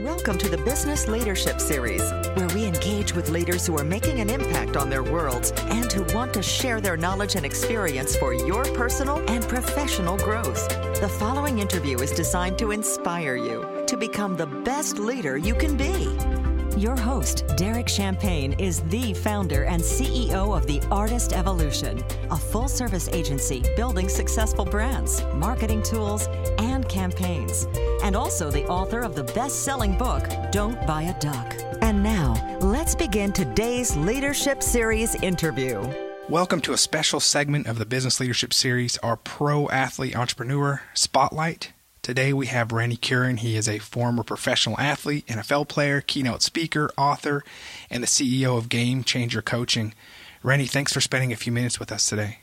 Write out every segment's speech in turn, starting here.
Welcome to the Business Leadership Series, where we engage with leaders who are making an impact on their worlds and who want to share their knowledge and experience for your personal and professional growth. The following interview is designed to inspire you to become the best leader you can be. Your host, Derek Champagne, is the founder and CEO of The Artist Evolution, a full service agency building successful brands, marketing tools, and campaigns, and also the author of the best selling book, Don't Buy a Duck. And now, let's begin today's Leadership Series interview. Welcome to a special segment of the Business Leadership Series, our Pro Athlete Entrepreneur Spotlight. Today we have Rennie Curran. He is a former professional athlete, NFL player, keynote speaker, author, and the CEO of Game Changer Coaching. Rennie, thanks for spending a few minutes with us today.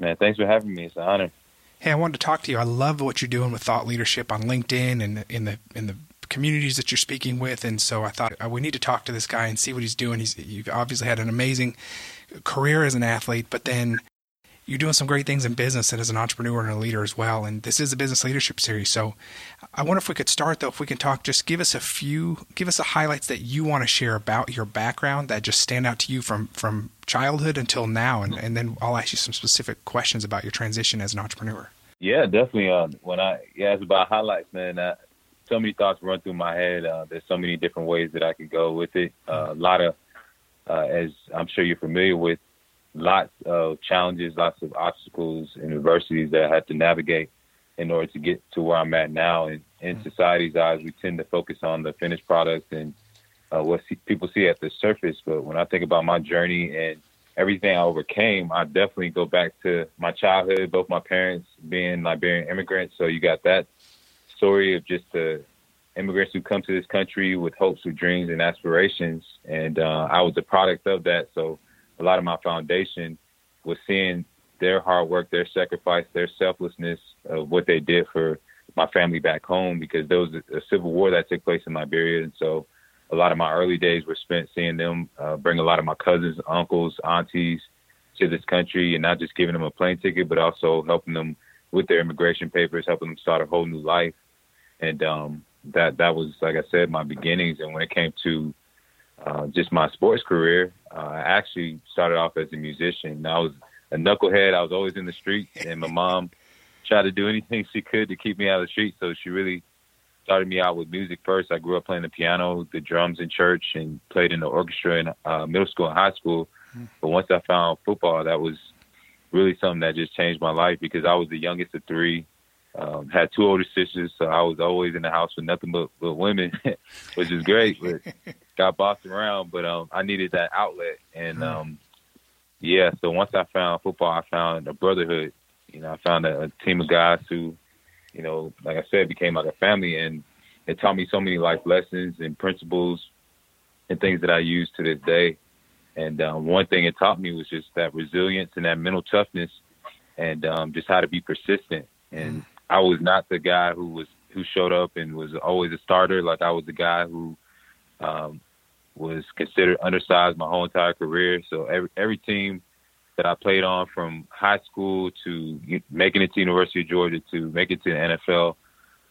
Man, thanks for having me. It's an honor. Hey, I wanted to talk to you. I love what you're doing with thought leadership on LinkedIn and in the in the communities that you're speaking with, and so I thought uh, we need to talk to this guy and see what he's doing. He's you've obviously had an amazing career as an athlete, but then you're doing some great things in business and as an entrepreneur and a leader as well. And this is a business leadership series. So I wonder if we could start though, if we can talk, just give us a few, give us the highlights that you want to share about your background that just stand out to you from, from childhood until now. And, and then I'll ask you some specific questions about your transition as an entrepreneur. Yeah, definitely. Uh, when I asked about highlights, man, uh, so many thoughts run through my head. Uh, there's so many different ways that I could go with it. Uh, a lot of, uh, as I'm sure you're familiar with, lots of challenges, lots of obstacles and adversities that I had to navigate in order to get to where I'm at now. And in mm-hmm. society's eyes, we tend to focus on the finished product and uh, what see, people see at the surface. But when I think about my journey and everything I overcame, I definitely go back to my childhood, both my parents being Liberian immigrants. So you got that story of just the immigrants who come to this country with hopes, with dreams, and aspirations. And uh, I was a product of that. So a lot of my foundation was seeing their hard work, their sacrifice, their selflessness of what they did for my family back home because there was a, civil war that took place in Liberia. And so a lot of my early days were spent seeing them uh, bring a lot of my cousins, uncles, aunties to this country and not just giving them a plane ticket, but also helping them with their immigration papers, helping them start a whole new life. And um, that that was, like I said, my beginnings. And when it came to uh, just my sports career, uh, I actually started off as a musician. I was a knucklehead. I was always in the streets, and my mom tried to do anything she could to keep me out of the streets. So she really started me out with music first. I grew up playing the piano, the drums in church, and played in the orchestra in uh, middle school and high school. But once I found football, that was really something that just changed my life because I was the youngest of three. Um, had two older sisters, so I was always in the house with nothing but, but women, which is great. But got bossed around, but um, I needed that outlet, and mm. um, yeah. So once I found football, I found a brotherhood. You know, I found a, a team of guys who, you know, like I said, became like a family, and it taught me so many life lessons and principles and things that I use to this day. And um, one thing it taught me was just that resilience and that mental toughness, and um, just how to be persistent. And mm. I was not the guy who was who showed up and was always a starter. Like I was the guy who um, was considered undersized my whole entire career. So every every team that I played on, from high school to making it to University of Georgia to making it to the NFL,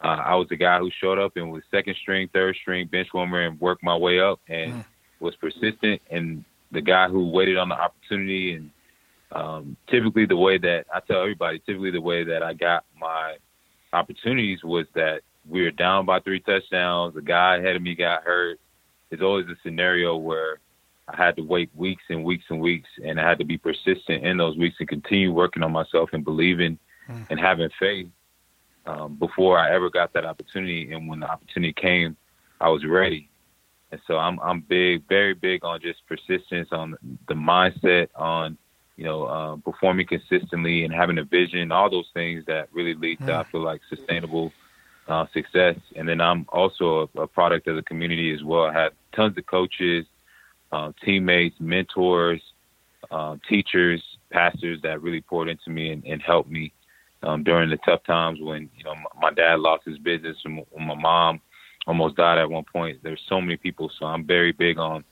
uh, I was the guy who showed up and was second string, third string, bench warmer, and worked my way up and mm. was persistent and the guy who waited on the opportunity. And um, typically, the way that I tell everybody, typically the way that I got my opportunities was that we were down by three touchdowns. The guy ahead of me got hurt it's always a scenario where I had to wait weeks and weeks and weeks, and I had to be persistent in those weeks and continue working on myself and believing mm. and having faith um, before I ever got that opportunity. And when the opportunity came, I was ready. And so I'm I'm big, very big on just persistence, on the mindset, on you know uh, performing consistently and having a vision, all those things that really lead to I feel like sustainable uh, success. And then I'm also a, a, product of the community as well. I have tons of coaches, uh, teammates, mentors, uh, teachers, pastors that really poured into me and, and helped me um, during the tough times when you know my, my dad lost his business and my mom almost died at one point. There's so many people, so I'm very big on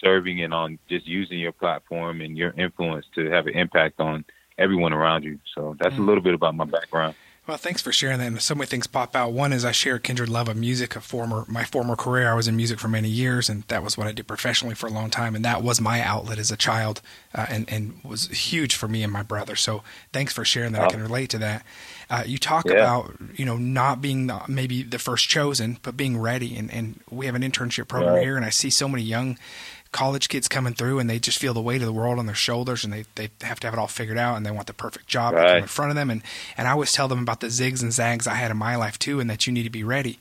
serving and on just using your platform and your influence to have an impact on everyone around you. So that's mm. a little bit about my background. Well, thanks for sharing that. And so many things pop out. One is I share a kindred love of music. A former my former career, I was in music for many years, and that was what I did professionally for a long time. And that was my outlet as a child, uh, and and was huge for me and my brother. So thanks for sharing that. I can relate to that. Uh, you talk yeah. about you know not being the, maybe the first chosen, but being ready. And and we have an internship program right. here, and I see so many young college kids coming through and they just feel the weight of the world on their shoulders and they, they have to have it all figured out and they want the perfect job right. in front of them and, and I always tell them about the zigs and zags I had in my life too and that you need to be ready.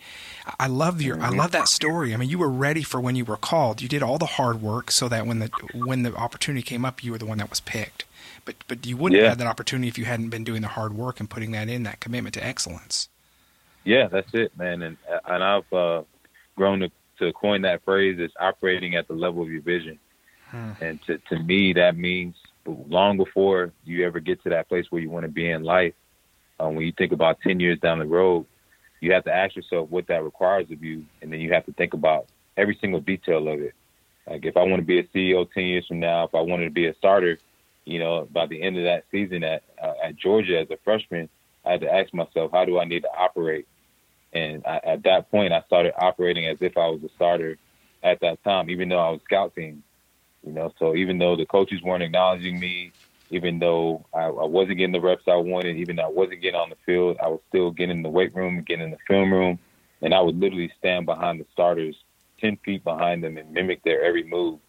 I love your I love that story. I mean you were ready for when you were called. You did all the hard work so that when the when the opportunity came up you were the one that was picked. But but you wouldn't yeah. have had that opportunity if you hadn't been doing the hard work and putting that in that commitment to excellence. Yeah, that's it, man. And and I've uh, grown to to coin that phrase is operating at the level of your vision. Hmm. And to, to me, that means long before you ever get to that place where you want to be in life, um, when you think about 10 years down the road, you have to ask yourself what that requires of you. And then you have to think about every single detail of it. Like if I want to be a CEO 10 years from now, if I wanted to be a starter, you know, by the end of that season at, uh, at Georgia as a freshman, I had to ask myself, how do I need to operate and I, at that point, I started operating as if I was a starter at that time, even though I was scout team. You know, so even though the coaches weren't acknowledging me, even though I, I wasn't getting the reps I wanted, even though I wasn't getting on the field, I was still getting in the weight room, getting in the film room, and I would literally stand behind the starters, ten feet behind them, and mimic their every move.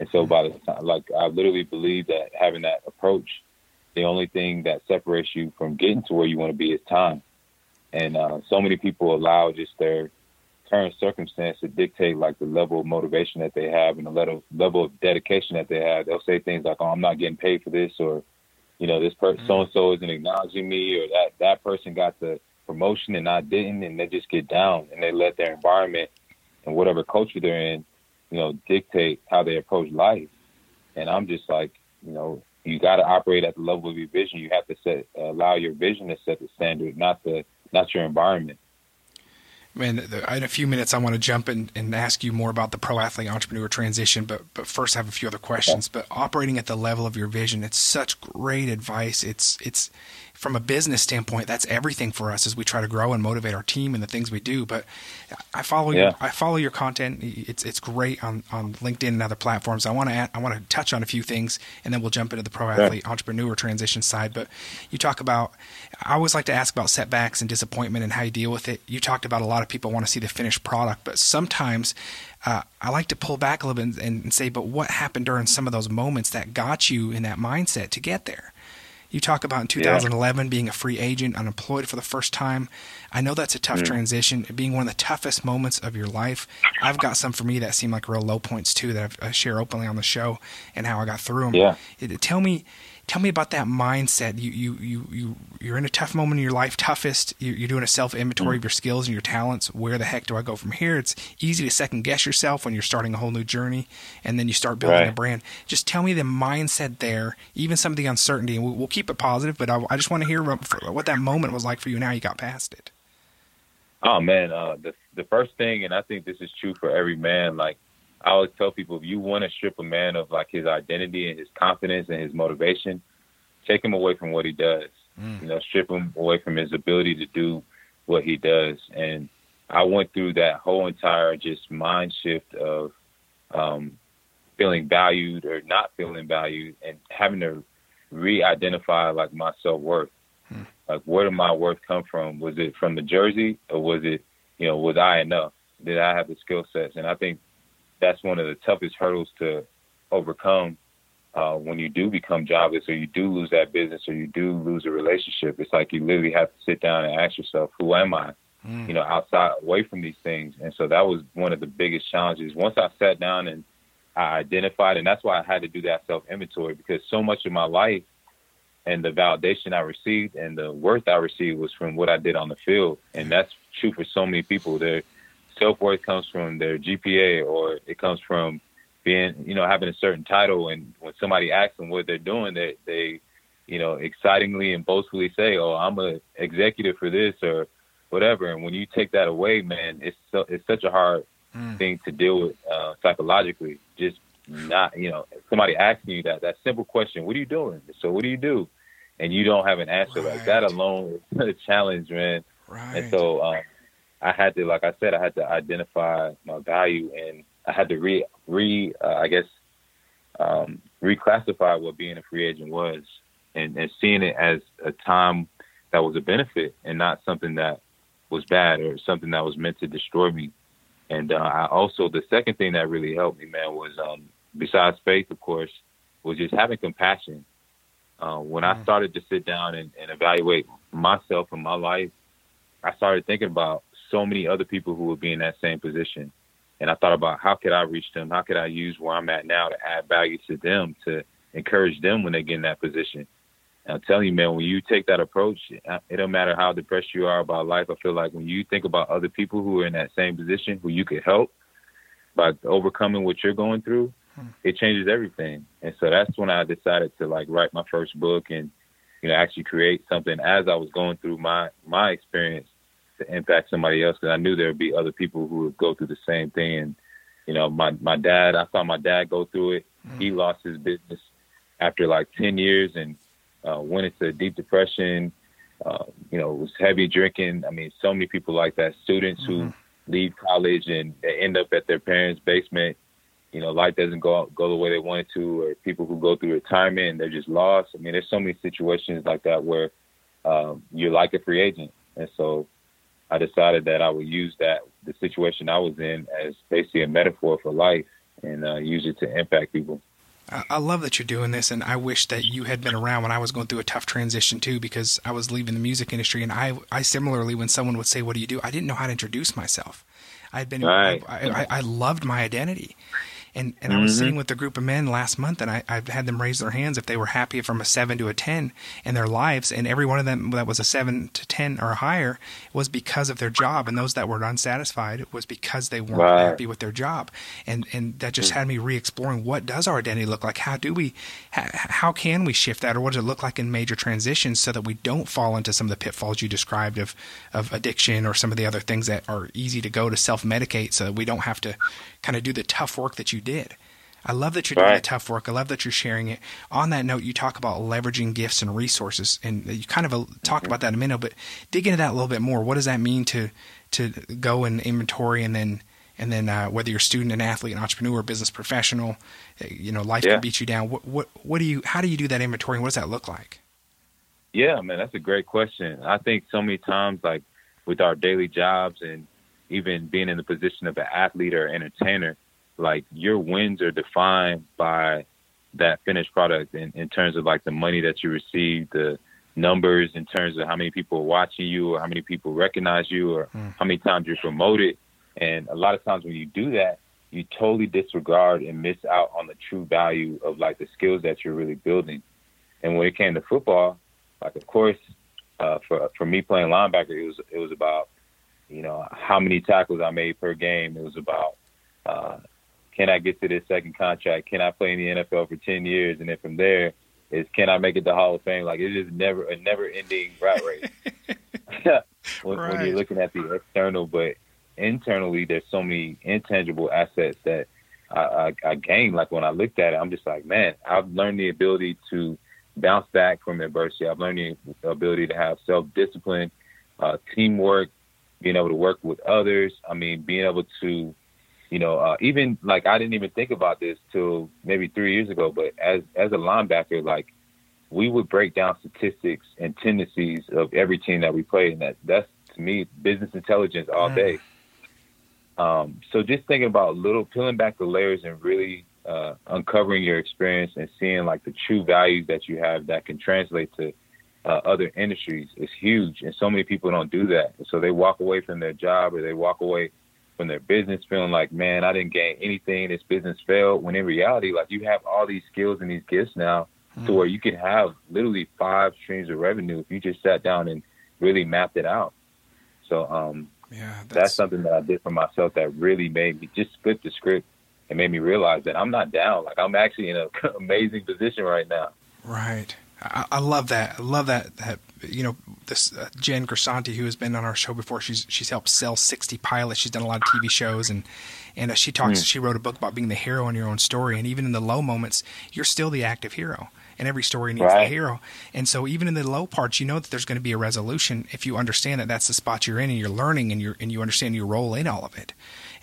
And so by the time, like I literally believe that having that approach, the only thing that separates you from getting to where you want to be is time. And uh, so many people allow just their current circumstance to dictate like the level of motivation that they have and the level level of dedication that they have. They'll say things like, "Oh, I'm not getting paid for this," or, you know, this person so and so isn't acknowledging me, or that that person got the promotion and I didn't, and they just get down and they let their environment and whatever culture they're in, you know, dictate how they approach life. And I'm just like, you know, you got to operate at the level of your vision. You have to set allow your vision to set the standard, not the that's your environment. Man, in a few minutes, I want to jump in and ask you more about the pro athlete entrepreneur transition. But but first, I have a few other questions. But operating at the level of your vision, it's such great advice. It's it's from a business standpoint, that's everything for us as we try to grow and motivate our team and the things we do. But I follow yeah. your I follow your content. It's it's great on, on LinkedIn and other platforms. I want to add, I want to touch on a few things, and then we'll jump into the pro athlete yeah. entrepreneur transition side. But you talk about I always like to ask about setbacks and disappointment and how you deal with it. You talked about a lot of people want to see the finished product, but sometimes uh, I like to pull back a little bit and, and say, but what happened during some of those moments that got you in that mindset to get there? You talk about in 2011 yeah. being a free agent, unemployed for the first time. I know that's a tough mm. transition, being one of the toughest moments of your life. I've got some for me that seem like real low points too that i share openly on the show and how I got through them. Yeah. It, tell me tell me about that mindset. You you you you you're in a tough moment in your life, toughest. You're doing a self inventory mm. of your skills and your talents. Where the heck do I go from here? It's easy to second guess yourself when you're starting a whole new journey, and then you start building right. a brand. Just tell me the mindset there, even some of the uncertainty, and we'll, we'll keep it positive. But I, I just want to hear what that moment was like for you and how you got past it. Oh man, uh, the the first thing, and I think this is true for every man. Like I always tell people, if you want to strip a man of like his identity and his confidence and his motivation, take him away from what he does. Mm. You know, strip him away from his ability to do what he does. And I went through that whole entire just mind shift of um, feeling valued or not feeling valued, and having to re-identify like my self worth. Mm. Like, where did my worth come from? Was it from the jersey, or was it, you know, was I enough? Did I have the skill sets? And I think that's one of the toughest hurdles to overcome uh, when you do become jobless or you do lose that business or you do lose a relationship. It's like you literally have to sit down and ask yourself, who am I? Mm. You know, outside, away from these things. And so that was one of the biggest challenges. Once I sat down and I identified, and that's why I had to do that self inventory because so much of my life and the validation I received and the worth I received was from what I did on the field. And that's true for so many people. Their self worth comes from their GPA or it comes from being, you know, having a certain title. And when somebody asks them what they're doing, they, they, you know, excitingly and boastfully say, "Oh, I'm a executive for this or whatever." And when you take that away, man, it's so, it's such a hard mm. thing to deal with uh, psychologically. Just not, you know, somebody asking you that that simple question, "What are you doing?" So, what do you do? and you don't have an answer right. like that alone is a challenge, man. Right. And so um, I had to, like I said, I had to identify my value, and I had to re re uh, I guess um, reclassify what being a free agent was, and, and seeing it as a time that was a benefit and not something that was bad or something that was meant to destroy me. And uh, I also the second thing that really helped me, man, was um, besides faith, of course, was just having compassion. Uh, when. I started to sit down and, and evaluate myself and my life, I started thinking about so many other people who would be in that same position. And I thought about how could I reach them? How could I use where I'm at now to add value to them, to encourage them when they get in that position? And I'm telling you, man, when you take that approach, it don't matter how depressed you are about life. I feel like when you think about other people who are in that same position, who you could help by overcoming what you're going through, hmm. it changes everything. And so that's when I decided to like write my first book and, you know, actually create something as I was going through my my experience to impact somebody else because I knew there would be other people who would go through the same thing. And you know, my my dad, I saw my dad go through it. Mm-hmm. He lost his business after like ten years and uh, went into deep depression. Uh, you know, was heavy drinking. I mean, so many people like that. Students mm-hmm. who leave college and they end up at their parents' basement. You know, life doesn't go go the way they wanted to, or people who go through retirement and they're just lost. I mean, there's so many situations like that where um, you're like a free agent, and so I decided that I would use that the situation I was in as basically a metaphor for life and uh, use it to impact people. I love that you're doing this, and I wish that you had been around when I was going through a tough transition too, because I was leaving the music industry, and I, I similarly, when someone would say, "What do you do?" I didn't know how to introduce myself. I had been, right. I, I, I loved my identity, and and mm-hmm. I was sitting mm-hmm. with a group of men last month, and I, I had them raise their hands if they were happy from a seven to a ten in their lives, and every one of them that was a seven to ten or higher was because of their job, and those that were unsatisfied was because they weren't right. happy with their job, and and that just mm-hmm. had me re-exploring what does our identity look like? How do we, how, how can we shift that, or what does it look like in major transitions so that we don't fall into some of the pitfalls you described of of addiction or some of the other things that are easy to go to self medicate, so that we don't have to kind of do the tough work that you did. I love that you're doing right. the tough work. I love that you're sharing it. On that note, you talk about leveraging gifts and resources, and you kind of uh, talked mm-hmm. about that a minute. But dig into that a little bit more. What does that mean to to go and inventory, and then and then uh, whether you're a student, an athlete, an entrepreneur, business professional, uh, you know, life yeah. can beat you down. What what what do you? How do you do that inventory? And what does that look like? Yeah, man, that's a great question. I think so many times, like with our daily jobs and even being in the position of an athlete or entertainer, like your wins are defined by that finished product in, in terms of like the money that you receive, the numbers in terms of how many people are watching you or how many people recognize you or mm. how many times you're promoted. And a lot of times when you do that, you totally disregard and miss out on the true value of like the skills that you're really building. And when it came to football, like of course, uh, for for me playing linebacker, it was it was about you know, how many tackles I made per game. It was about, uh, can I get to this second contract? Can I play in the NFL for 10 years? And then from there is, can I make it to Hall of Fame? Like, it is never a never ending rat race when, right. when you're looking at the external. But internally, there's so many intangible assets that I, I, I gained. Like, when I looked at it, I'm just like, man, I've learned the ability to bounce back from adversity. I've learned the ability to have self discipline, uh, teamwork, being able to work with others. I mean, being able to, you know, uh, even like I didn't even think about this till maybe three years ago. But as as a linebacker, like we would break down statistics and tendencies of every team that we played, and that that's to me business intelligence all mm. day. Um, so just thinking about little peeling back the layers and really uh, uncovering your experience and seeing like the true values that you have that can translate to uh, other industries is huge, and so many people don't do that. So they walk away from their job or they walk away from their business feeling like, man, I didn't gain anything. This business failed. When in reality, like you have all these skills and these gifts now, mm-hmm. to where you can have literally five streams of revenue if you just sat down and really mapped it out. So um, yeah, that's... that's something that I did for myself that really made me just flip the script and made me realize that I'm not down. Like I'm actually in an amazing position right now. Right. I, I love that. I love that. That you know, this uh, Jen Grisanti, who has been on our show before. She's she's helped sell 60 pilots. She's done a lot of TV shows, and and uh, she talks. Mm. She wrote a book about being the hero in your own story, and even in the low moments, you're still the active hero and every story needs right. a hero. And so even in the low parts, you know that there's going to be a resolution if you understand that that's the spot you're in and you're learning and you and you understand your role in all of it.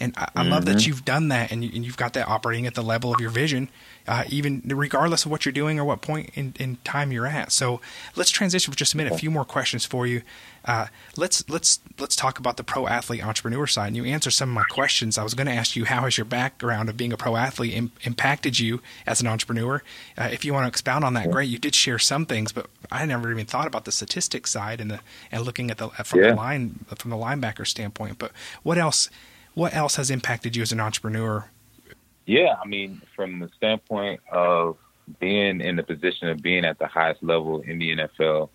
And I, I mm-hmm. love that mm-hmm. you've done that and, you, have got that operating at the level of your vision, uh, even regardless of what you're doing or what point in, in time you're at. So let's transition for just a minute. A few more questions for you. Uh, let's let's let's talk about the pro athlete entrepreneur side. And you answered some of my questions. I was going to ask you how has your background of being a pro athlete Im- impacted you as an entrepreneur. Uh, if you want to expound on that, great. You did share some things, but I never even thought about the statistics side and the and looking at the from yeah. the line from the linebacker standpoint. But what else? What else has impacted you as an entrepreneur? Yeah, I mean, from the standpoint of being in the position of being at the highest level in the NFL,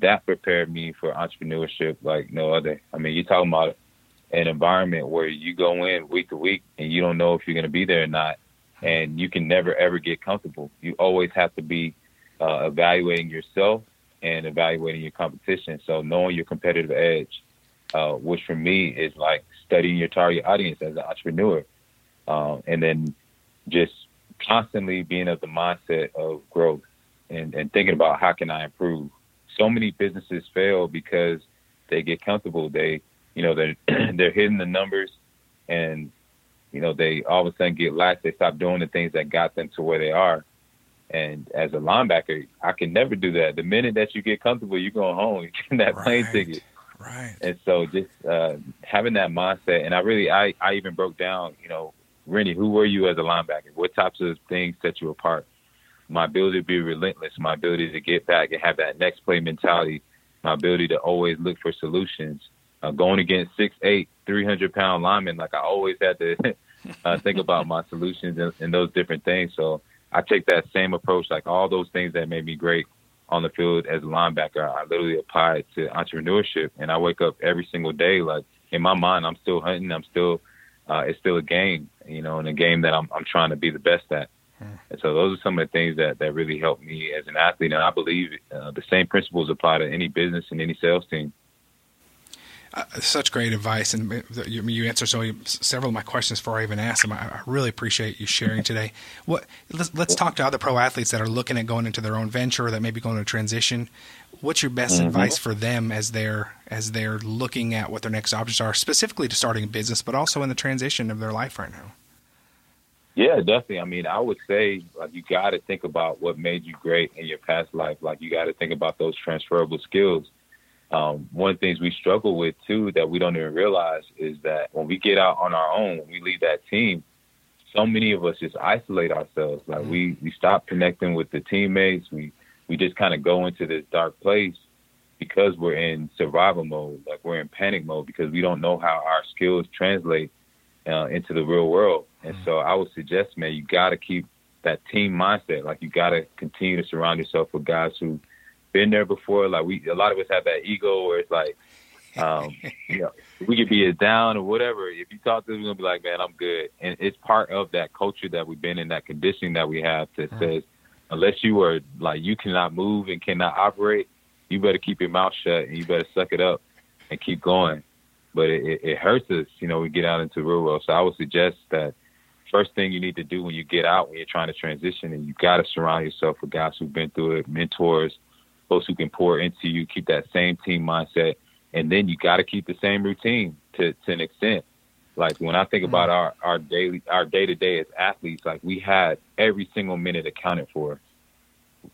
that prepared me for entrepreneurship like no other. I mean, you're talking about an environment where you go in week to week and you don't know if you're going to be there or not, and you can never ever get comfortable. You always have to be uh, evaluating yourself and evaluating your competition. So knowing your competitive edge, uh, which for me is like studying your target audience as an entrepreneur, um, and then just constantly being of the mindset of growth and, and thinking about how can I improve. So many businesses fail because they get comfortable. They, you know, they're they're hitting the numbers, and you know they all of a sudden get lax. They stop doing the things that got them to where they are. And as a linebacker, I can never do that. The minute that you get comfortable, you go home. You get that right. plane ticket. Right. And so just uh, having that mindset, and I really, I, I even broke down, you know, Rennie, who were you as a linebacker? What types of things set you apart? My ability to be relentless, my ability to get back and have that next play mentality, my ability to always look for solutions. Uh, going against six eight, three hundred pound linemen, like I always had to uh, think about my solutions and, and those different things. So I take that same approach, like all those things that made me great on the field as a linebacker. I literally apply it to entrepreneurship, and I wake up every single day like in my mind, I'm still hunting. I'm still, uh, it's still a game, you know, and a game that I'm I'm trying to be the best at. Hmm. And so those are some of the things that that really helped me as an athlete, and I believe uh, the same principles apply to any business and any sales team. Uh, such great advice, and uh, you, you answer so several of my questions before I even ask them. I, I really appreciate you sharing today. What let's, let's, talk to other pro athletes that are looking at going into their own venture, or that may be going to transition. What's your best mm-hmm. advice for them as they're as they're looking at what their next options are, specifically to starting a business, but also in the transition of their life right now? Yeah, definitely. I mean, I would say like you got to think about what made you great in your past life. Like you got to think about those transferable skills um, one of the things we struggle with too that we don't even realize is that when we get out on our own, when we leave that team, so many of us just isolate ourselves. Like we we stop connecting with the teammates. We we just kind of go into this dark place because we're in survival mode. Like we're in panic mode because we don't know how our skills translate uh, into the real world. And so I would suggest, man, you got to keep that team mindset. Like you got to continue to surround yourself with guys who been there before. Like we, a lot of us have that ego where it's like, um, you know, we could be a down or whatever. If you talk to us, we're gonna be like, man, I'm good. And it's part of that culture that we've been in, that conditioning that we have that mm-hmm. says, unless you are like you cannot move and cannot operate, you better keep your mouth shut and you better suck it up and keep going. But it, it hurts us, you know, we get out into the real world. So I would suggest that first thing you need to do when you get out, when you're trying to transition, and you got to surround yourself with guys who've been through it, mentors, folks who can pour into you, keep that same team mindset, and then you got to keep the same routine to to an extent. Like when I think about our our daily our day to day as athletes, like we had every single minute accounted for.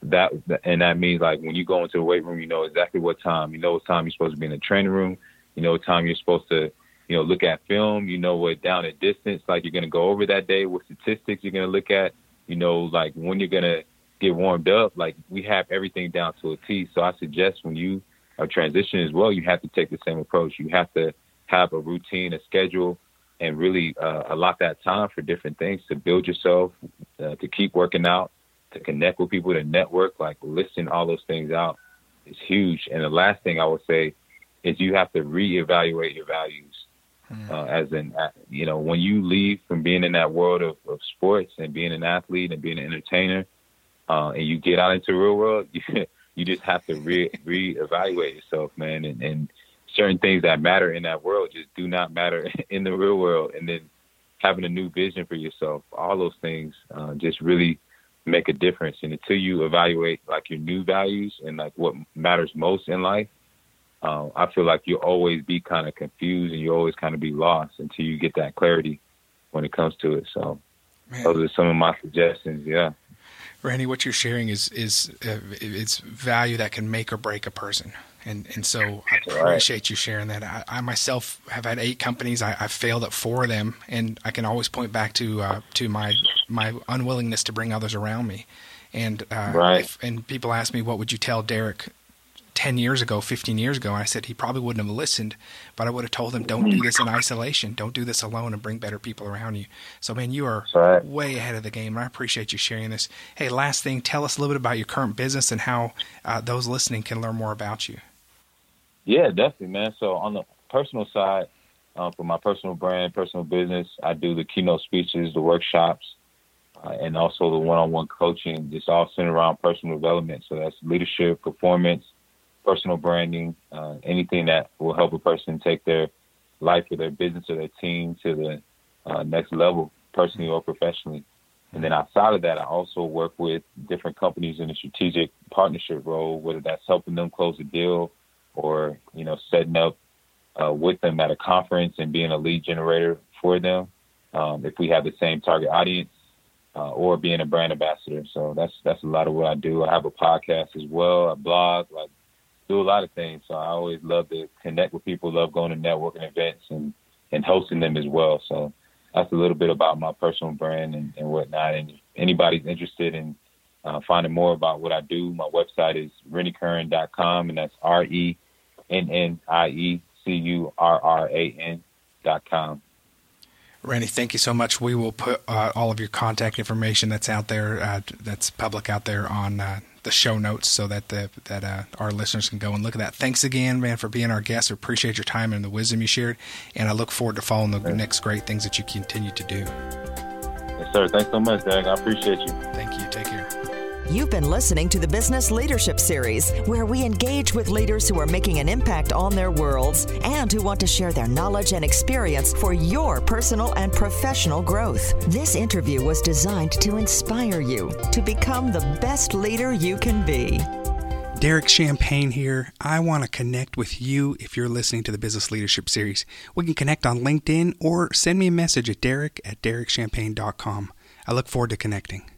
That and that means like when you go into the weight room, you know exactly what time. You know what time you're supposed to be in the training room. You know what time you're supposed to, you know, look at film. You know what down at distance, like you're gonna go over that day. What statistics you're gonna look at. You know, like when you're gonna get warmed up, like we have everything down to a T. So I suggest when you are transitioning as well, you have to take the same approach. You have to have a routine, a schedule, and really uh, allot that time for different things to build yourself, uh, to keep working out, to connect with people, to network. Like listing all those things out is huge. And the last thing I would say is you have to reevaluate your values. Hmm. Uh, as in, uh, you know, when you leave from being in that world of, of sports and being an athlete and being an entertainer, uh, and you get out into the real world, you, you just have to re reevaluate yourself, man, and, and certain things that matter in that world just do not matter in the real world, and then having a new vision for yourself, all those things uh, just really make a difference. And until you evaluate like your new values and like what matters most in life, um, I feel like you'll always be kind of confused and you always kind of be lost until you get that clarity when it comes to it. So Man. those are some of my suggestions. Yeah. Rennie, what you're sharing is is uh, it's value that can make or break a person, and and so I appreciate you sharing that. I, I myself have had eight companies. I, have failed at four of them, and I can always point back to uh, to my my unwillingness to bring others around me. And uh, right. if, and people ask me, what would you tell Derek 10 years ago, 15 years ago, I said he probably wouldn't have listened, but I would have told him, don't do this in isolation. Don't do this alone and bring better people around you. So, man, you are right. way ahead of the game, and I appreciate you sharing this. Hey, last thing, tell us a little bit about your current business and how uh, those listening can learn more about you. Yeah, definitely, man. So, on the personal side, uh, for my personal brand, personal business, I do the keynote speeches, the workshops, uh, and also the one-on-one coaching. Just all centered around personal development. So that's leadership, performance, personal branding, uh, anything that will help a person take their life or their business or their team to the uh, next level, personally or professionally. And then outside of that, I also work with different companies in a strategic partnership role, whether that's helping them close a deal or, you know, setting up uh, with them at a conference and being a lead generator for them. Um, if we have the same target audience, uh, or being a brand ambassador. So that's that's a lot of what I do. I have a podcast as well, a blog, like do a lot of things. So I always love to connect with people, love going to networking events and, and hosting them as well. So that's a little bit about my personal brand and, and whatnot. And if anybody's interested in uh, finding more about what I do, my website is renniecurran.com, and that's R E N N I E C U R R A N dot com. Rennie, thank you so much. We will put uh, all of your contact information that's out there, uh, that's public out there on uh, the show notes so that the, that uh, our listeners can go and look at that. Thanks again, man, for being our guest. I appreciate your time and the wisdom you shared, and I look forward to following the next great things that you continue to do. Yes, sir. Thanks so much, Derek. I appreciate you. Thank you. Take care. You've been listening to the Business Leadership Series, where we engage with leaders who are making an impact on their worlds and who want to share their knowledge and experience for your personal and professional growth. This interview was designed to inspire you to become the best leader you can be. Derek Champagne here. I want to connect with you if you're listening to the Business Leadership Series. We can connect on LinkedIn or send me a message at derek at derekchampagne.com. I look forward to connecting.